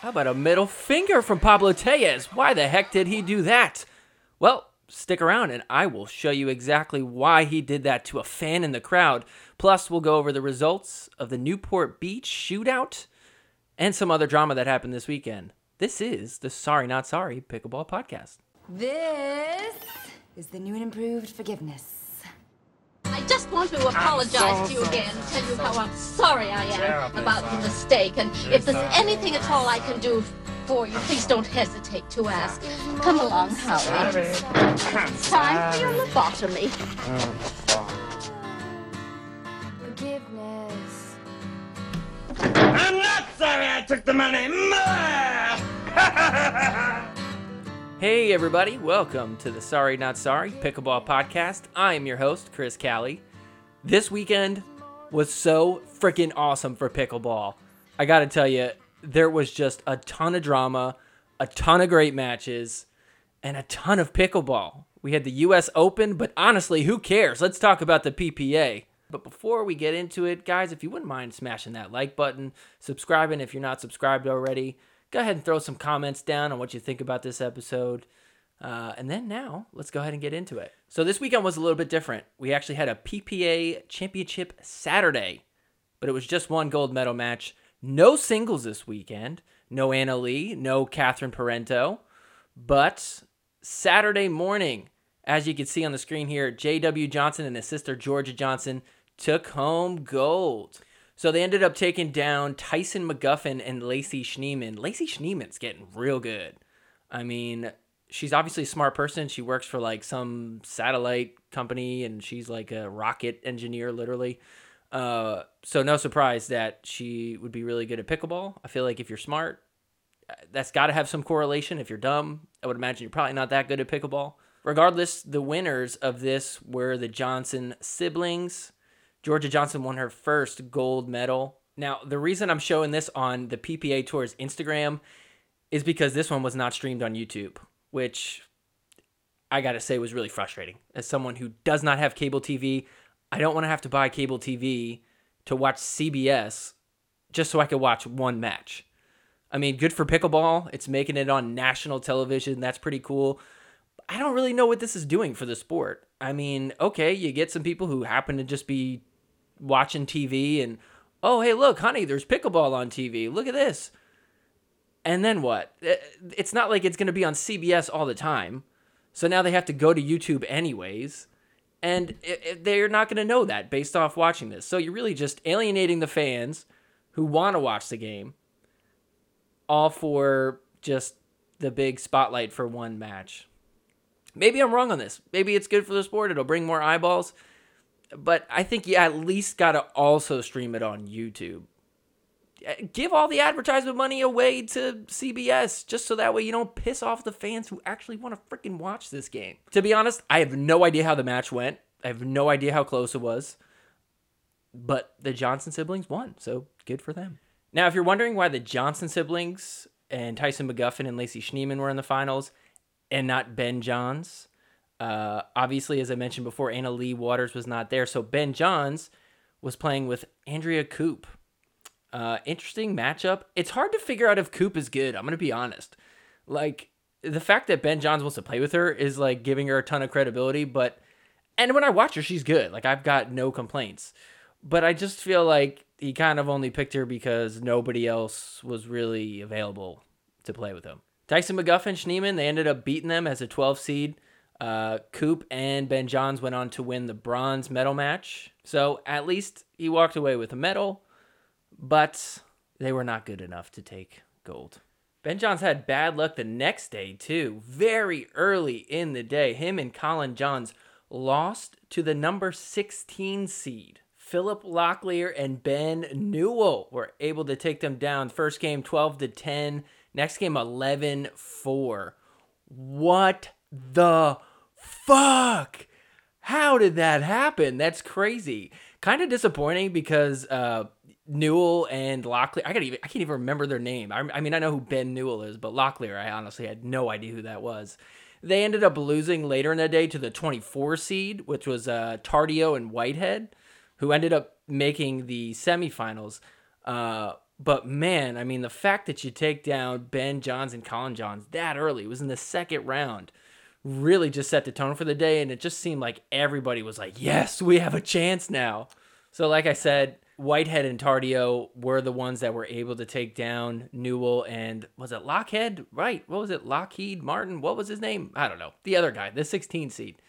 How about a middle finger from Pablo Tellez? Why the heck did he do that? Well, stick around and I will show you exactly why he did that to a fan in the crowd. Plus, we'll go over the results of the Newport Beach shootout and some other drama that happened this weekend. This is the Sorry Not Sorry Pickleball Podcast. This is the new and improved forgiveness. I just want to apologize to you again, tell you how I'm sorry I am about the mistake, and if there's anything at all I can do for you, please don't hesitate to ask. Come along, Howie. It's time for your lobotomy. Oh, Forgiveness. I'm not sorry I took the money. Hey, everybody, welcome to the Sorry Not Sorry Pickleball Podcast. I am your host, Chris Callie. This weekend was so freaking awesome for pickleball. I gotta tell you, there was just a ton of drama, a ton of great matches, and a ton of pickleball. We had the US Open, but honestly, who cares? Let's talk about the PPA. But before we get into it, guys, if you wouldn't mind smashing that like button, subscribing if you're not subscribed already, go ahead and throw some comments down on what you think about this episode. Uh, and then now, let's go ahead and get into it. So this weekend was a little bit different. We actually had a PPA Championship Saturday, but it was just one gold medal match. No singles this weekend. No Anna Leigh, no Catherine Parenteau. But Saturday morning, as you can see on the screen here, J.W. Johnson and his sister Jorja Johnson took home gold. So they ended up taking down Tyson McGuffin and Lacy Schneemann. Lacy Schneemann's getting real good. I mean, she's obviously a smart person. She works for like some satellite company and she's like a rocket engineer, literally. Uh, so no surprise that she would be really good at pickleball. I feel like if you're smart, that's got to have some correlation. If you're dumb, I would imagine you're probably not that good at pickleball. Regardless, the winners of this were the Johnson siblings. Jorja Johnson won her first gold medal. Now, the reason I'm showing this on the PPA Tour's Instagram is because this one was not streamed on YouTube, which I got to say was really frustrating. As someone who does not have cable TV, I don't want to have to buy cable TV to watch CBS just so I could watch one match. I mean, good for pickleball. It's making it on national television. That's pretty cool. I don't really know what this is doing for the sport. I mean, okay, you get some people who happen to just be watching TV and, oh, hey, look, honey, there's pickleball on TV. Look at this. And then what? Eh, it's not like it's going to be on CBS all the time. So now they have to go to YouTube anyways. And they're not going to know that based off watching this. So you're really just alienating the fans who want to watch the game all for just the big spotlight for one match. Maybe I'm wrong on this. Maybe it's good for the sport. It'll bring more eyeballs. But I think you at least got to also stream it on YouTube. Uh, give all the advertisement money away to CBS just so that way you don't piss off the fans who actually want to freaking watch this game. To be honest, I have no idea how the match went. I have no idea how close it was. But the Johnson siblings won, so good for them. Now, if you're wondering why the Johnson siblings and Tyson McGuffin and Lacy Schneemann were in the finals and not Ben Johns, uh, obviously, as I mentioned before, Anna Leigh Waters was not there. So Ben Johns was playing with Andrea Koop. Uh, interesting matchup. It's hard to figure out if Koop is good. I'm going to be honest. Like, the fact that Ben Johns wants to play with her is like giving her a ton of credibility. But, and when I watch her, she's good. Like, I've got no complaints. But I just feel like he kind of only picked her because nobody else was really available to play with him. Tyson McGuffin, Schneemann, they ended up beating them as a 12 seed. Uh, Koop and Ben Johns went on to win the bronze medal match. So at least he walked away with a medal, but they were not good enough to take gold. Ben Johns had bad luck the next day, too. Very early in the day, him and Collin Johns lost to the number 16 seed. Philip Locklear and Ben Newell were able to take them down. First game 12 to 10, next game 11 4. What the fuck? How did that happen? That's crazy. Kind of disappointing because uh, Newell and Locklear, I, got even, I can't even remember their name. I, I mean, I know who Ben Newell is, but Locklear, I honestly had no idea who that was. They ended up losing later in the day to the 24 seed, which was uh, Tardio and Whitehead, who ended up making the semifinals. Uh, But man, I mean, the fact that you take down Ben Johns and Collin Johns that early was in the second round really just set the tone for the day. And it just seemed like everybody was like, yes, we have a chance now. So, like I said, Whitehead and Tardio were the ones that were able to take down Newell and was it Lockhead? Right. What was it? Lockheed Martin? What was his name? I don't know. The other guy, the 16 seed.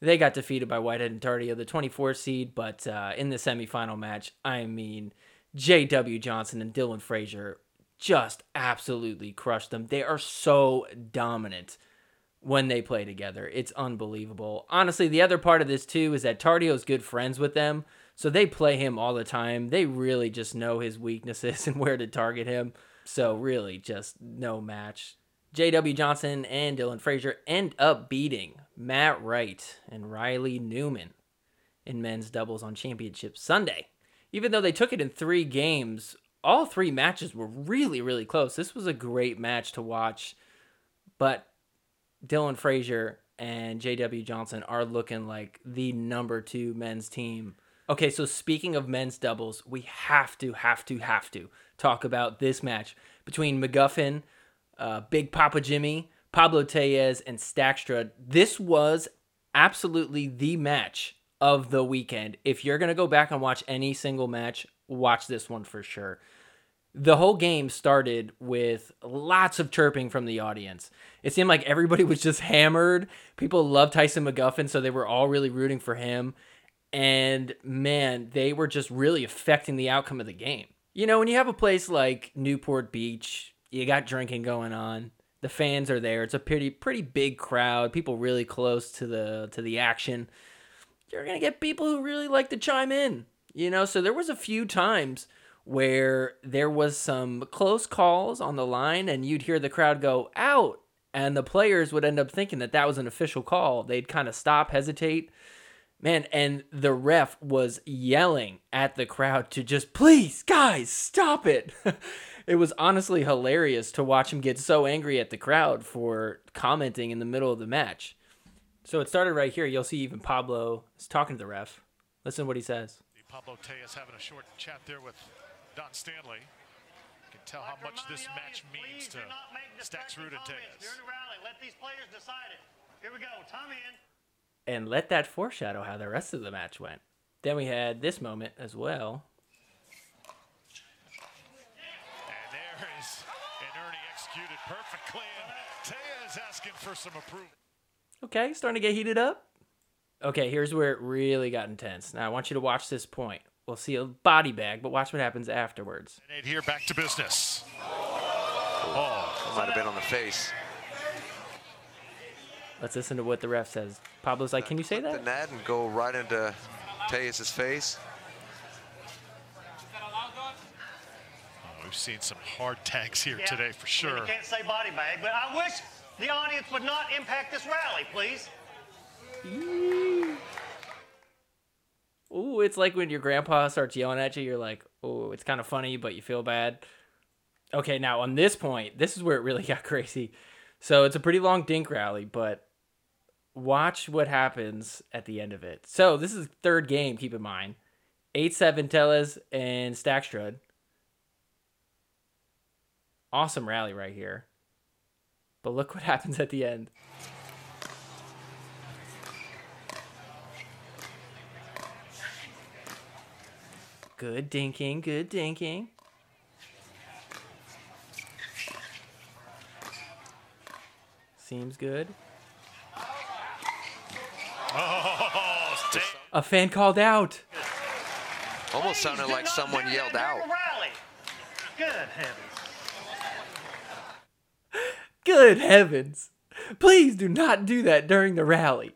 They got defeated by Whitehead and Tardio, the 24 seed, but uh, in the semifinal match, I mean, J.W. Johnson and Dylan Frazier just absolutely crushed them. They are so dominant when they play together. It's unbelievable. Honestly, the other part of this too is that Tardio's good friends with them, so they play him all the time. They really just know his weaknesses and where to target him. So really just no match. JW Johnson and Dylan Frazier end up beating Matt Wright and Riley Newman in men's doubles on Championship Sunday. Even though they took it in three games, all three matches were really, really close. This was a great match to watch, but Dylan Frazier and JW Johnson are looking like the number two men's team. Okay, so speaking of men's doubles, we have to, have to, have to talk about this match between McGuffin, uh, Big Papa Jimmy, Pablo Tellez, and Staksrud. This was absolutely the match of the weekend. If you're going to go back and watch any single match, watch this one for sure. The whole game started with lots of chirping from the audience. It seemed like everybody was just hammered. People loved Tyson McGuffin, so they were all really rooting for him. And man, they were just really affecting the outcome of the game. You know, when you have a place like Newport Beach, you got drinking going on. The fans are there. It's a pretty pretty big crowd. People really close to the to the action. You're going to get people who really like to chime in. You know, so there was a few times where there was some close calls on the line and you'd hear the crowd go out and the players would end up thinking that that was an official call. They'd kind of stop, hesitate. Man, and the ref was yelling at the crowd to just please, guys, stop it. it was honestly hilarious to watch him get so angry at the crowd for commenting in the middle of the match. So it started right here. You'll see even Pablo is talking to the ref. Listen to what he says. Pablo Tellez having a short chat there with Don Stanley. You can tell how much this match means to Staksrud and Tellez. During the rally, let these players decide it. Here we go. Time in. And let that foreshadow how the rest of the match went. Then we had this moment as well. And there is an Ernie executed perfectly. And Tellez asking for some approval. Okay, starting to get heated up. Okay, here's where it really got intense. Now I want you to watch this point. We'll see a body bag, but watch what happens afterwards. And here, back to business. Might have been on the face. Let's listen to what the ref says. Pablo's like, "Can you say The that?" net and go right into Tellez' face. Oh, we've seen some hard tags here Yeah. today for I mean, sure. You can't say body bag, but I wish the audience would not impact this rally, please. Ooh, it's like when your grandpa starts yelling at you. You're like, "Oh, it's kind of funny, but you feel bad." Okay, now on this point, this is where it really got crazy. So it's a pretty long dink rally, but watch what happens at the end of it. So this is third game. Keep in mind, eight seven Tellez and Staksrud. Awesome rally right here. But look what happens at the end. Good dinking, good dinking. Seems good. Oh, A fan called out. Almost sounded do like someone yelled out. rally. Good heavens. Good heavens. Please do not do that during the rally.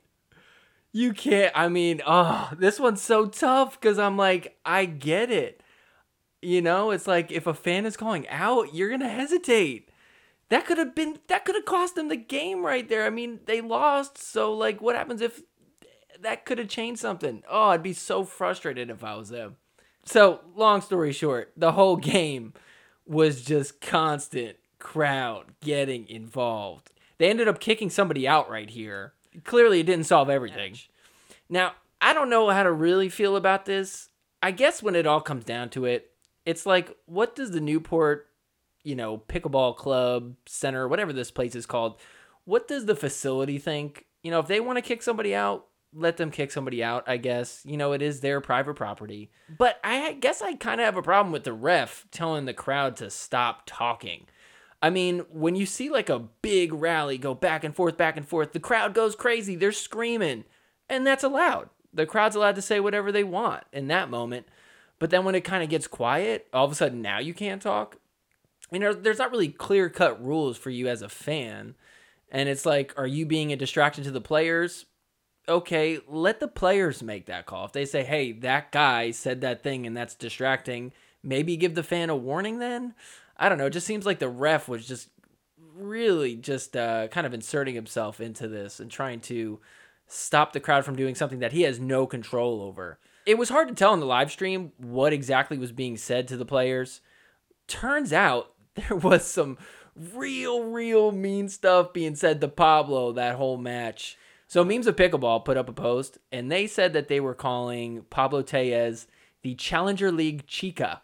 You can't, I mean, oh, this one's so tough because I'm like, I get it. You know, it's like if a fan is calling out, you're to hesitate. That could have been, that could have cost them the game right there. I mean, they lost. So, like, what happens if that could have changed something? Oh, I'd be so frustrated if I was them. So, long story short, the whole game was just constant crowd getting involved. They ended up kicking somebody out right here. Clearly, it didn't solve everything. Now, I don't know how to really feel about this. I guess when it all comes down to it, It's like, what does the Newport, you know, pickleball club center, whatever this place is called, what does the facility think? You know, if they want to kick somebody out, let them kick somebody out, I guess. You know, it is their private property. But I guess I kind of have a problem with the ref telling the crowd to stop talking. I mean, when you see like a big rally go back and forth, back and forth, the crowd goes crazy. They're screaming, and that's allowed. The crowd's allowed to say whatever they want in that moment. But then when it kind of gets quiet, all of a sudden now you can't talk. You know, there's not really clear cut rules for you as a fan. And it's like, are you being a distraction to the players? Okay, let the players make that call. If they say, hey, that guy said that thing and that's distracting, maybe give the fan a warning then? I don't know. It just seems like the ref was just really just uh, kind of inserting himself into this and trying to stop the crowd from doing something that he has no control over. It was hard to tell in the live stream what exactly was being said to the players. Turns out there was some real, real mean stuff being said to Pablo that whole match. So Memes of Pickleball put up a post and they said that they were calling Pablo Tellez the Challenger League Chica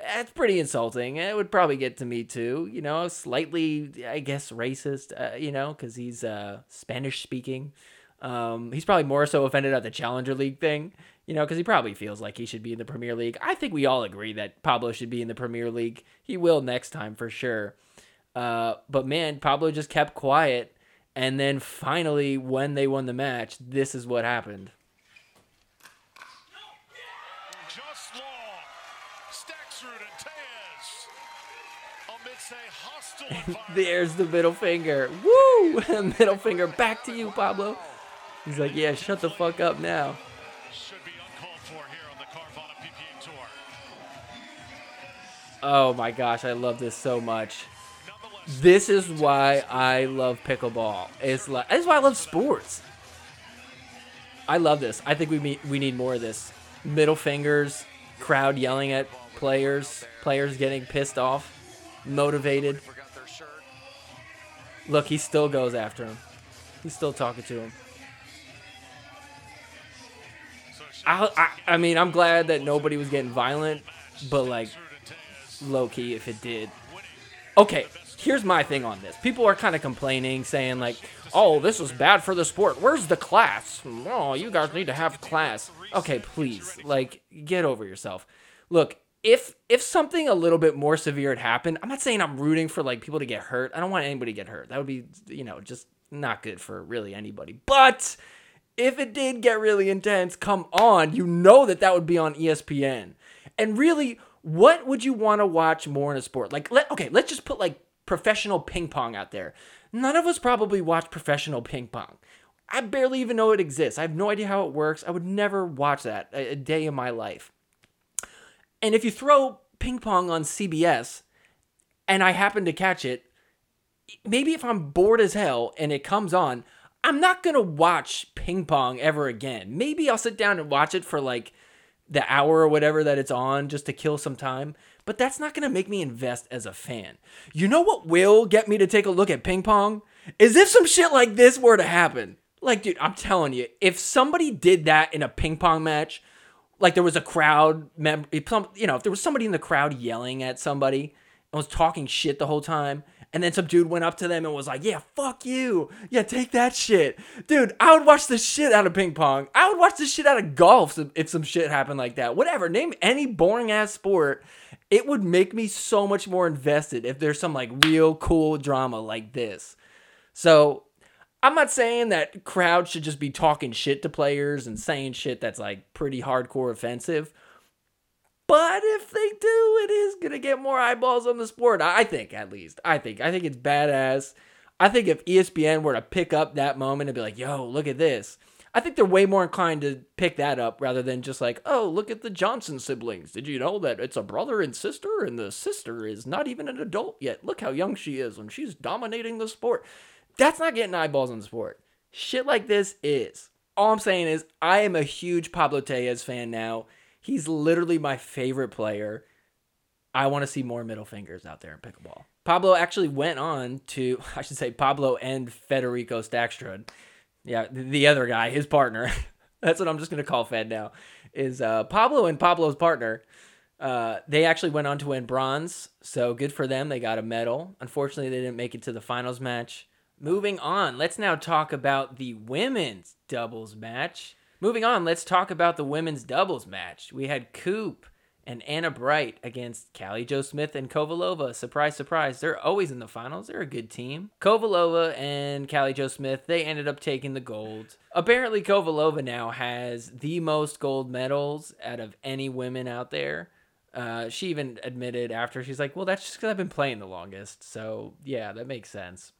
that's pretty insulting. It would probably get to me too. You know, slightly, I guess, racist. Uh, you know, because he's uh, Spanish speaking. Um, he's probably more so offended at the Challenger League thing. You know, because he probably feels like he should be in the Premier League. I think we all agree that Pablo should be in the Premier League. He will next time for sure. Uh, but man, Pablo just kept quiet. And then finally, when they won the match, this is what happened. Just long. Staksrud and Tellez amidst a hostile environment. There's the middle finger. Woo! middle finger back to you, Pablo. He's like, yeah, shut the fuck up now. Oh my gosh, I love this so much. This is why I love pickleball. It's like this is why I love sports. I love this. I think we meet, we need more of this. Middle fingers, crowd yelling at players, players getting pissed off, motivated. Forgot their shirt. Look, he still goes after him. He's still talking to him. I, I, I mean, I'm glad that nobody was getting violent, but like, low key, if it did. Okay, here's my thing on this. People are kind of complaining, saying like, "Oh, this was bad for the sport. Where's the class? Oh, you guys need to have class." Okay, please, like, get over yourself. Look, if if something a little bit more severe had happened, I'm not saying I'm rooting for like people to get hurt. I don't want anybody to get hurt. That would be, you know, just not good for really anybody. But if it did get really intense, come on, you know that that would be on ESPN. And really, what would you want to watch more in a sport? Like, let okay, let's just put like professional ping pong out there. None of us probably watch professional ping pong. I barely even know it exists. I have no idea how it works. I would never watch that a, a day in my life. And if you throw ping pong on CBS and I happen to catch it, maybe if I'm bored as hell and it comes on, I'm not gonna watch ping pong ever again. Maybe I'll sit down and watch it for like the hour or whatever that it's on just to kill some time, but that's not gonna make me invest as a fan. You know what will get me to take a look at ping pong? Is if some shit like this were to happen. Like, dude, I'm telling you, if somebody did that in a ping pong match, like there was a crowd member, you know, if there was somebody in the crowd yelling at somebody and was talking shit the whole time, and then some dude went up to them and was like, "Yeah, fuck you, yeah, take that shit, dude." I would watch the shit out of ping pong. I would watch the shit out of golf if- if some shit happened like that. Whatever, name any boring ass sport. It would make me so much more invested if there's some like real cool drama like this. So I'm not saying that crowds should just be talking shit to players and saying shit that's like pretty hardcore offensive. But if they do, it is gonna get more eyeballs on the sport. I think, at least. I think. I think it's badass. I think if ESPN were to pick up that moment and be like, "Yo, look at this," I think they're way more inclined to pick that up rather than just like, "Oh, look at the Johnson siblings. Did you know that it's a brother and sister, and the sister is not even an adult yet? Look how young she is, and she's dominating the sport." That's not getting eyeballs on the sport. Shit like this is. All I'm saying is, I am a huge Pablo Tellez fan now. He's literally my favorite player. I want to see more middle fingers out there in pickleball. Pablo actually went on to, I should say, Pablo and Federico Staksrud. Yeah, the other guy, his partner. That's what I'm just going to call Fed now. Is uh, Pablo and Pablo's partner Uh, they actually went on to win bronze, so good for them. They got a medal. Unfortunately, they didn't make it to the finals match. Moving on, let's now talk about the women's doubles match. Moving on, let's talk about the women's doubles match. We had Koop and Anna Bright against Callie Jo Smith and Kovalova. Surprise, surprise. They're always in the finals. They're a good team. Kovalova and Callie Jo Smith, they ended up taking the gold. Apparently, Kovalova now has the most gold medals out of any women out there. Uh, she even admitted after, she's like, well, that's just because I've been playing the longest. So, yeah, that makes sense.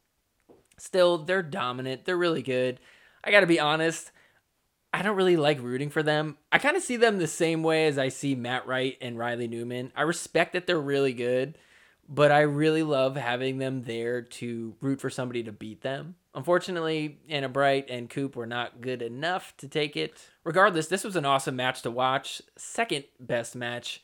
Still, they're dominant. They're really good. I got to be honest. I don't really like rooting for them. I kind of see them the same way as I see Matt Wright and Riley Newman. I respect that they're really good, but I really love having them there to root for somebody to beat them. Unfortunately, Anna Bright and Koop were not good enough to take it. Regardless, this was an awesome match to watch. Second best match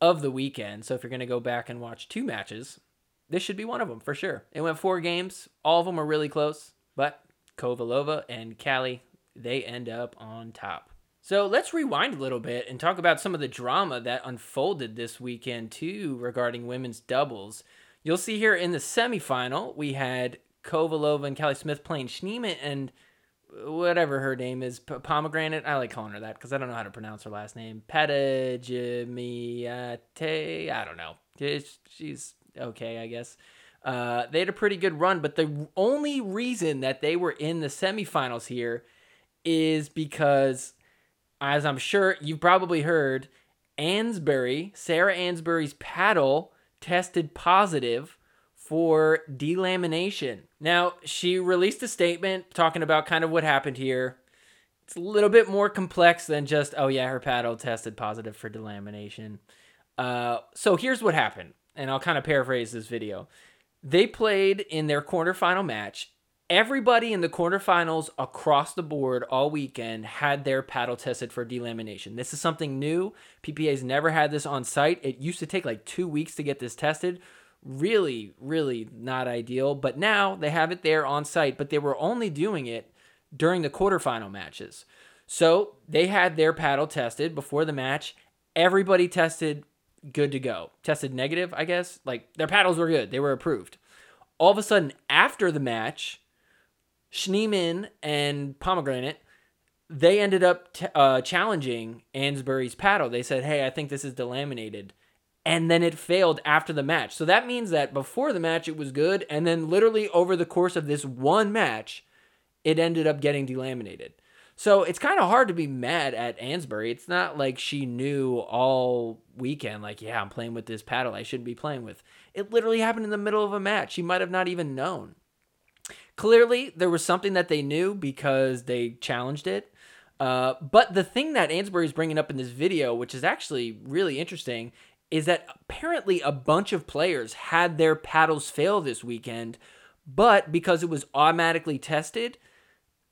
of the weekend. So if you're going to go back and watch two matches, this should be one of them for sure. It went four games. All of them were really close, but Kovalova and Callie they end up on top. So let's rewind a little bit and talk about some of the drama that unfolded this weekend, too, regarding women's doubles. You'll see here in the semifinal, we had Kovalova and Callie Smith playing Schneemann and whatever her name is, Pomegranate. I like calling her that because I don't know how to pronounce her last name. Petagimiate. I don't know. She's okay, I guess. Uh, they had a pretty good run, but the only reason that they were in the semifinals here is because, as I'm sure you've probably heard, Ansboury, Sarah Ansboury's paddle tested positive for delamination. Now, she released a statement talking about kind of what happened here. It's a little bit more complex than just, oh, yeah, her paddle tested positive for delamination. Uh, so here's what happened, and I'll kind of paraphrase this video. They played in their quarterfinal match Everybody in the quarterfinals across the board all weekend had their paddle tested for delamination. This is something new. PPA's never had this on site. It used to take like two weeks to get this tested. Really, really not ideal. But now they have it there on site, but they were only doing it during the quarterfinal matches. So they had their paddle tested before the match. Everybody tested good to go. Tested negative, I guess. Like their paddles were good, they were approved. All of a sudden, after the match, Schneemann and Pomegranate, they ended up t- uh, challenging Ansboury's paddle. They said, "Hey, I think this is delaminated," and then it failed after the match. So that means that before the match it was good, and then literally over the course of this one match, it ended up getting delaminated. So it's kind of hard to be mad at Ansboury. It's not like she knew all weekend, like, yeah, I'm playing with this paddle I shouldn't be playing with. It literally happened in the middle of a match. She might have not even known. Clearly, there was something that they knew because they challenged it. Uh, but the thing that Ansboury is bringing up in this video, which is actually really interesting, is that apparently a bunch of players had their paddles fail this weekend, but because it was automatically tested,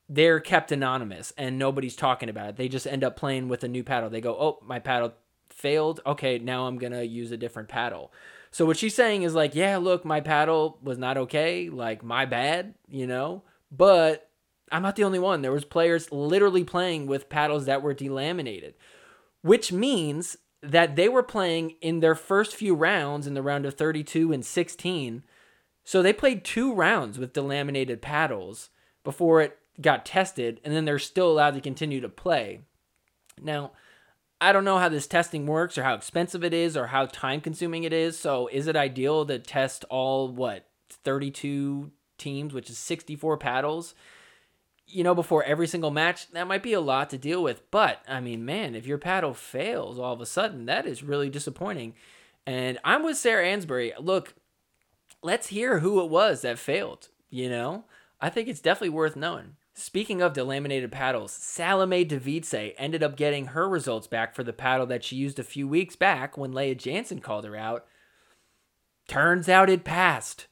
they're kept anonymous and nobody's talking about it. They just end up playing with a new paddle. They go, "Oh, my paddle failed. Okay, now I'm going to use a different paddle." So what she's saying is like, yeah, look, my paddle was not okay, like my bad, you know, but I'm not the only one. There was players literally playing with paddles that were delaminated, which means that they were playing in their first few rounds in the round of 32 and 16. So they played two rounds with delaminated paddles before it got tested, and then they're still allowed to continue to play. Now, I don't know how this testing works or how expensive it is or how time consuming it is. So, is it ideal to test all what 32 teams, which is 64 paddles, you know, before every single match? That might be a lot to deal with. But, I mean, man, if your paddle fails all of a sudden, that is really disappointing. And I'm with Sarah Ansboury. Look, let's hear who it was that failed, you know? I think it's definitely worth knowing. Speaking of delaminated paddles, Salome Devidze ended up getting her results back for the paddle that she used a few weeks back when Lea Jansen called her out. Turns out it passed.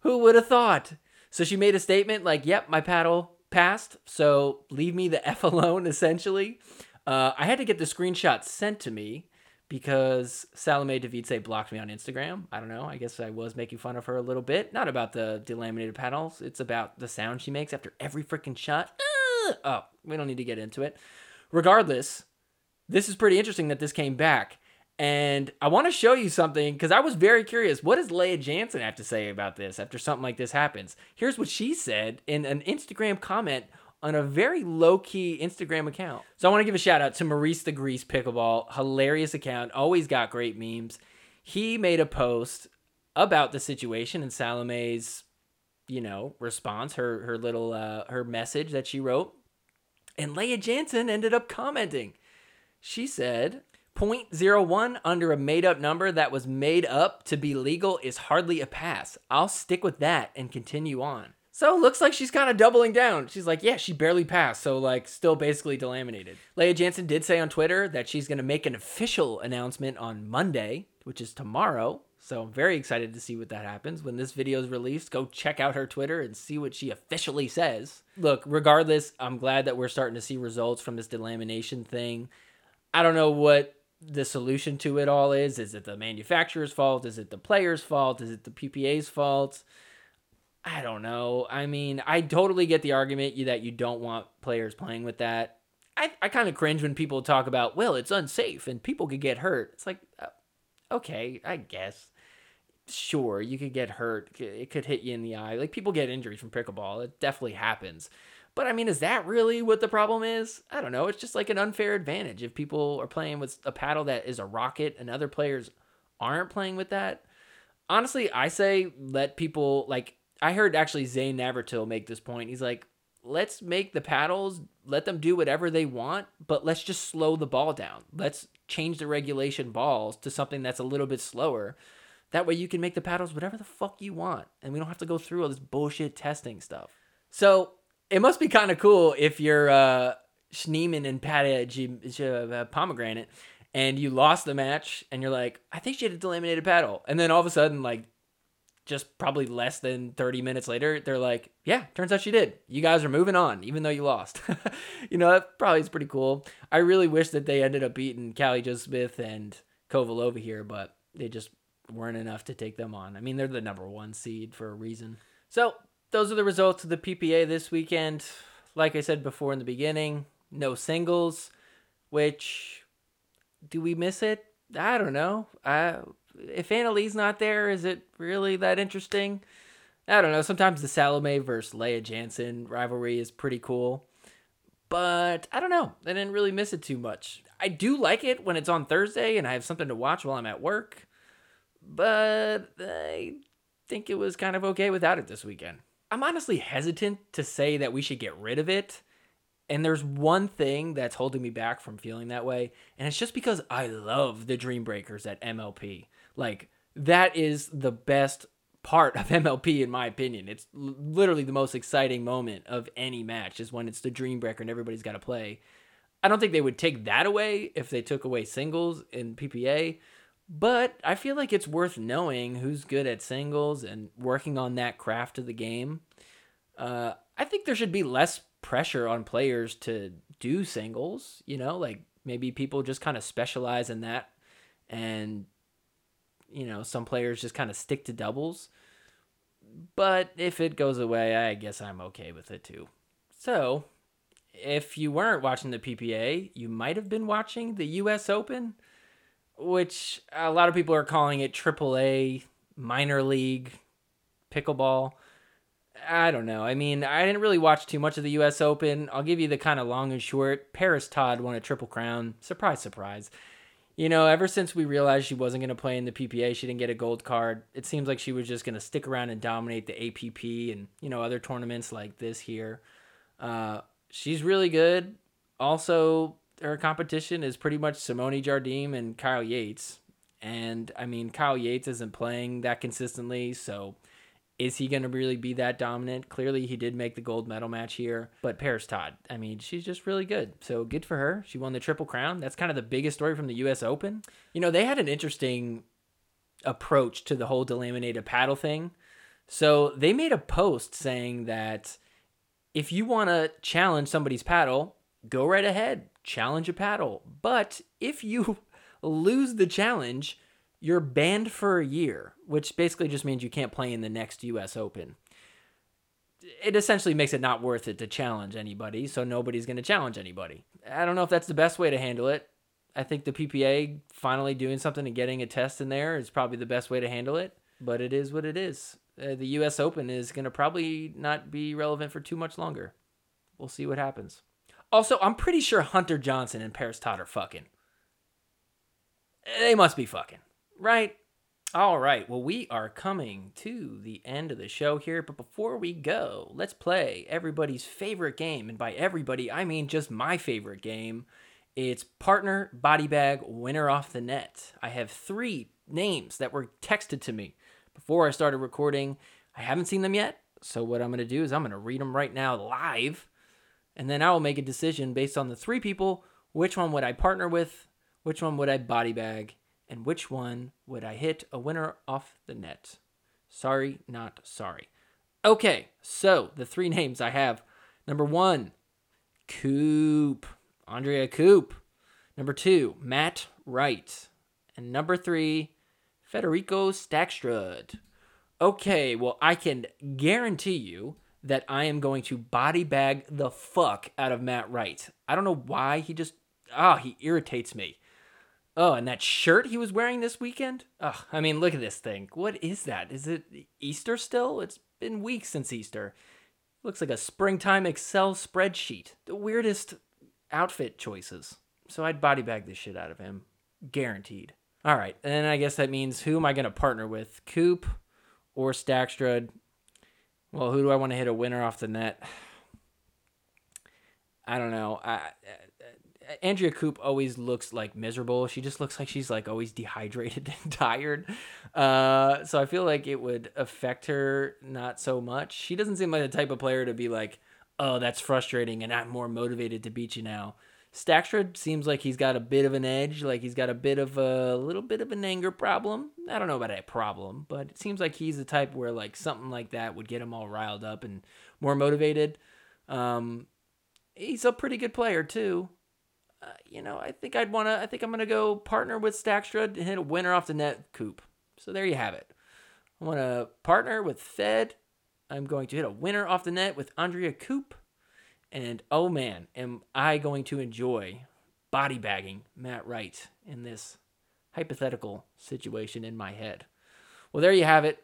Who would have thought? So she made a statement like, yep, my paddle passed, so leave me the F alone, essentially. Uh, I had to get the screenshot sent to me because Salome Devidze blocked me on Instagram. I don't know. I guess I was making fun of her a little bit. Not about the delaminated panels. It's about the sound she makes after every freaking shot. Uh, oh, we don't need to get into it. Regardless, this is pretty interesting that this came back. And I want to show you something because I was very curious. What does Lea Jansen have to say about this after something like this happens? Here's what she said in an Instagram comment on a very low key Instagram account. So I want to give a shout out to Maurice the Grease Pickleball. Hilarious account, always got great memes. He made a post about the situation and Salome's, you know, response, her her little uh, her message that she wrote. And Lea Jansen ended up commenting. She said, 0.01 under a made up number that was made up to be legal is hardly a pass. I'll stick with that and continue on. So looks like she's kind of doubling down. She's like, yeah, she barely passed, so like still basically delaminated. Lea Jansen did say on Twitter that she's going to make an official announcement on Monday, which is tomorrow. So I'm very excited to see what that happens. When this video is released, go check out her Twitter and see what she officially says. Look, regardless, I'm glad that we're starting to see results from this delamination thing. I don't know what the solution to it all is. Is it the manufacturer's fault? Is it the player's fault? Is it the PPA's fault? I don't know. I mean, I totally get the argument that you don't want players playing with that. I, I kind of cringe when people talk about, well, it's unsafe and people could get hurt. It's like, uh, okay, I guess. Sure, you could get hurt. It could hit you in the eye. Like, people get injuries from pickleball. It definitely happens. But I mean, is that really what the problem is? I don't know. It's just like an unfair advantage if people are playing with a paddle that is a rocket and other players aren't playing with that. Honestly, I say let people like I heard actually Zane Navratil make this point. He's like, let's make the paddles, let them do whatever they want, but let's just slow the ball down. Let's change the regulation balls to something that's a little bit slower. That way you can make the paddles whatever the fuck you want. And we don't have to go through all this bullshit testing stuff. So it must be kind of cool if you're uh, Schneemann and Patty uh, Pomegranate and you lost the match and you're like, I think she had a delaminated paddle. And then all of a sudden, like, just probably less than 30 minutes later, they're like, yeah, turns out she did. You guys are moving on, even though you lost. you know, that probably is pretty cool. I really wish that they ended up beating Callie Jo Smith and Kovalova here, but they just weren't enough to take them on. I mean, they're the number one seed for a reason. So those are the results of the PPA this weekend. Like I said before in the beginning, no singles, which do we miss it? I don't know. I, if Anna Leigh's not there, is it really that interesting? I don't know. Sometimes the Salome versus Lea Jansen rivalry is pretty cool. But I don't know. I didn't really miss it too much. I do like it when it's on Thursday and I have something to watch while I'm at work. But I think it was kind of okay without it this weekend. I'm honestly hesitant to say that we should get rid of it. And there's one thing that's holding me back from feeling that way, and it's just because I love the Dream Breakers at MLP. Like that is the best part of MLP in my opinion. It's literally the most exciting moment of any match is when it's the Dream Breaker and everybody's got to play. I don't think they would take that away if they took away singles in PPA, but I feel like it's worth knowing who's good at singles and working on that craft of the game. Uh, I think there should be less pressure on players to do singles, you know, like maybe people just kind of specialize in that and you know, some players just kind of stick to doubles. But if it goes away, I guess I'm okay with it too. So, if you weren't watching the PPA, you might have been watching the US Open which a lot of people are calling it AAA minor league pickleball. I don't know. I mean, I didn't really watch too much of the U.S. Open. I'll give you the kind of long and short. Parris Todd won a triple crown. Surprise, surprise. You know, ever since we realized she wasn't going to play in the PPA, she didn't get a gold card. It seems like she was just going to stick around and dominate the APP and you know other tournaments like this here. Uh, she's really good. Also, her competition is pretty much Simone Jardim and Kyle Yates. And I mean, Kyle Yates isn't playing that consistently, so is he going to really be that dominant? Clearly, he did make the gold medal match here. But Parris Todd, I mean, she's just really good. So good for her. She won the Triple Crown. That's kind of the biggest story from the U.S. Open. You know, they had an interesting approach to the whole delaminated paddle thing. So they made a post saying that if you want to challenge somebody's paddle, go right ahead challenge a paddle. But if you lose the challenge, you're banned for a year, which basically just means you can't play in the next US Open. It essentially makes it not worth it to challenge anybody, so nobody's going to challenge anybody. I don't know if that's the best way to handle it. I think the PPA finally doing something and getting a test in there is probably the best way to handle it. But it is what it is. Uh, the U.S. Open is going to probably not be relevant for too much longer. We'll see what happens. Also, I'm pretty sure Hunter Johnson and Parris Todd are fucking. They must be fucking, right? All right. Well, we are coming to the end of the show here, but before we go, let's play everybody's favorite game. And by everybody, I mean just my favorite game. It's partner body bag winner off the net. I have three names that were texted to me before I started recording. I haven't seen them yet. So, what I'm going to do is I'm going to read them right now live. And then I will make a decision based on the three people which one would I partner with, which one would I body bag, and which one would I hit a winner off the net. Sorry, not sorry. Okay, so the three names I have number one, Koop, Andrea Koop. Number two, Matt Wright. And number three, Federico Staksrud. Okay, well, I can guarantee you that I am going to body bag the fuck out of Matt Wright. I don't know why he just ah, he irritates me. Oh, and that shirt he was wearing this weekend? Oh, I mean, look at this thing. What is that? Is it Easter still? It's been weeks since Easter. Looks like a springtime Excel spreadsheet. The weirdest outfit choices. So I'd body bag this shit out of him. Guaranteed. All right, and I guess that means who am I going to partner with? Koop or Staksrud? Well, who do I want to hit a winner off the net? I don't know. I, Andrea Koop always looks like miserable. She just looks like she's like always dehydrated and tired. Uh, so I feel like it would affect her not so much. She doesn't seem like the type of player to be like, "Oh, that's frustrating," and I'm more motivated to beat you now. Staksrud seems like he's got a bit of an edge, like he's got a bit of a little bit of an anger problem. I don't know about a problem, but it seems like he's the type where like something like that would get him all riled up and more motivated. Um, he's a pretty good player too. Uh, you know, I think I'd want to. I think I'm gonna go partner with Staksrud and hit a winner off the net Koop. So there you have it. I want to partner with Fed. I'm going to hit a winner off the net with Andrea Koop. And oh man, am I going to enjoy body bagging Matt Wright in this hypothetical situation in my head. Well, there you have it.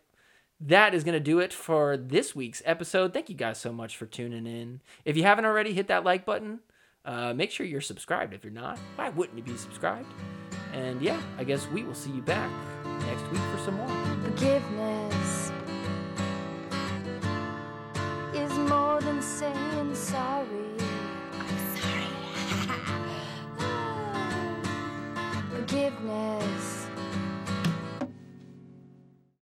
That is going to do it for this week's episode. Thank you guys so much for tuning in. If you haven't already, hit that like button. Uh, make sure you're subscribed. If you're not, why wouldn't you be subscribed? And yeah, I guess we will see you back next week for some more. Forgiveness is more than saying sorry. I'm sorry. Ah. Forgiveness.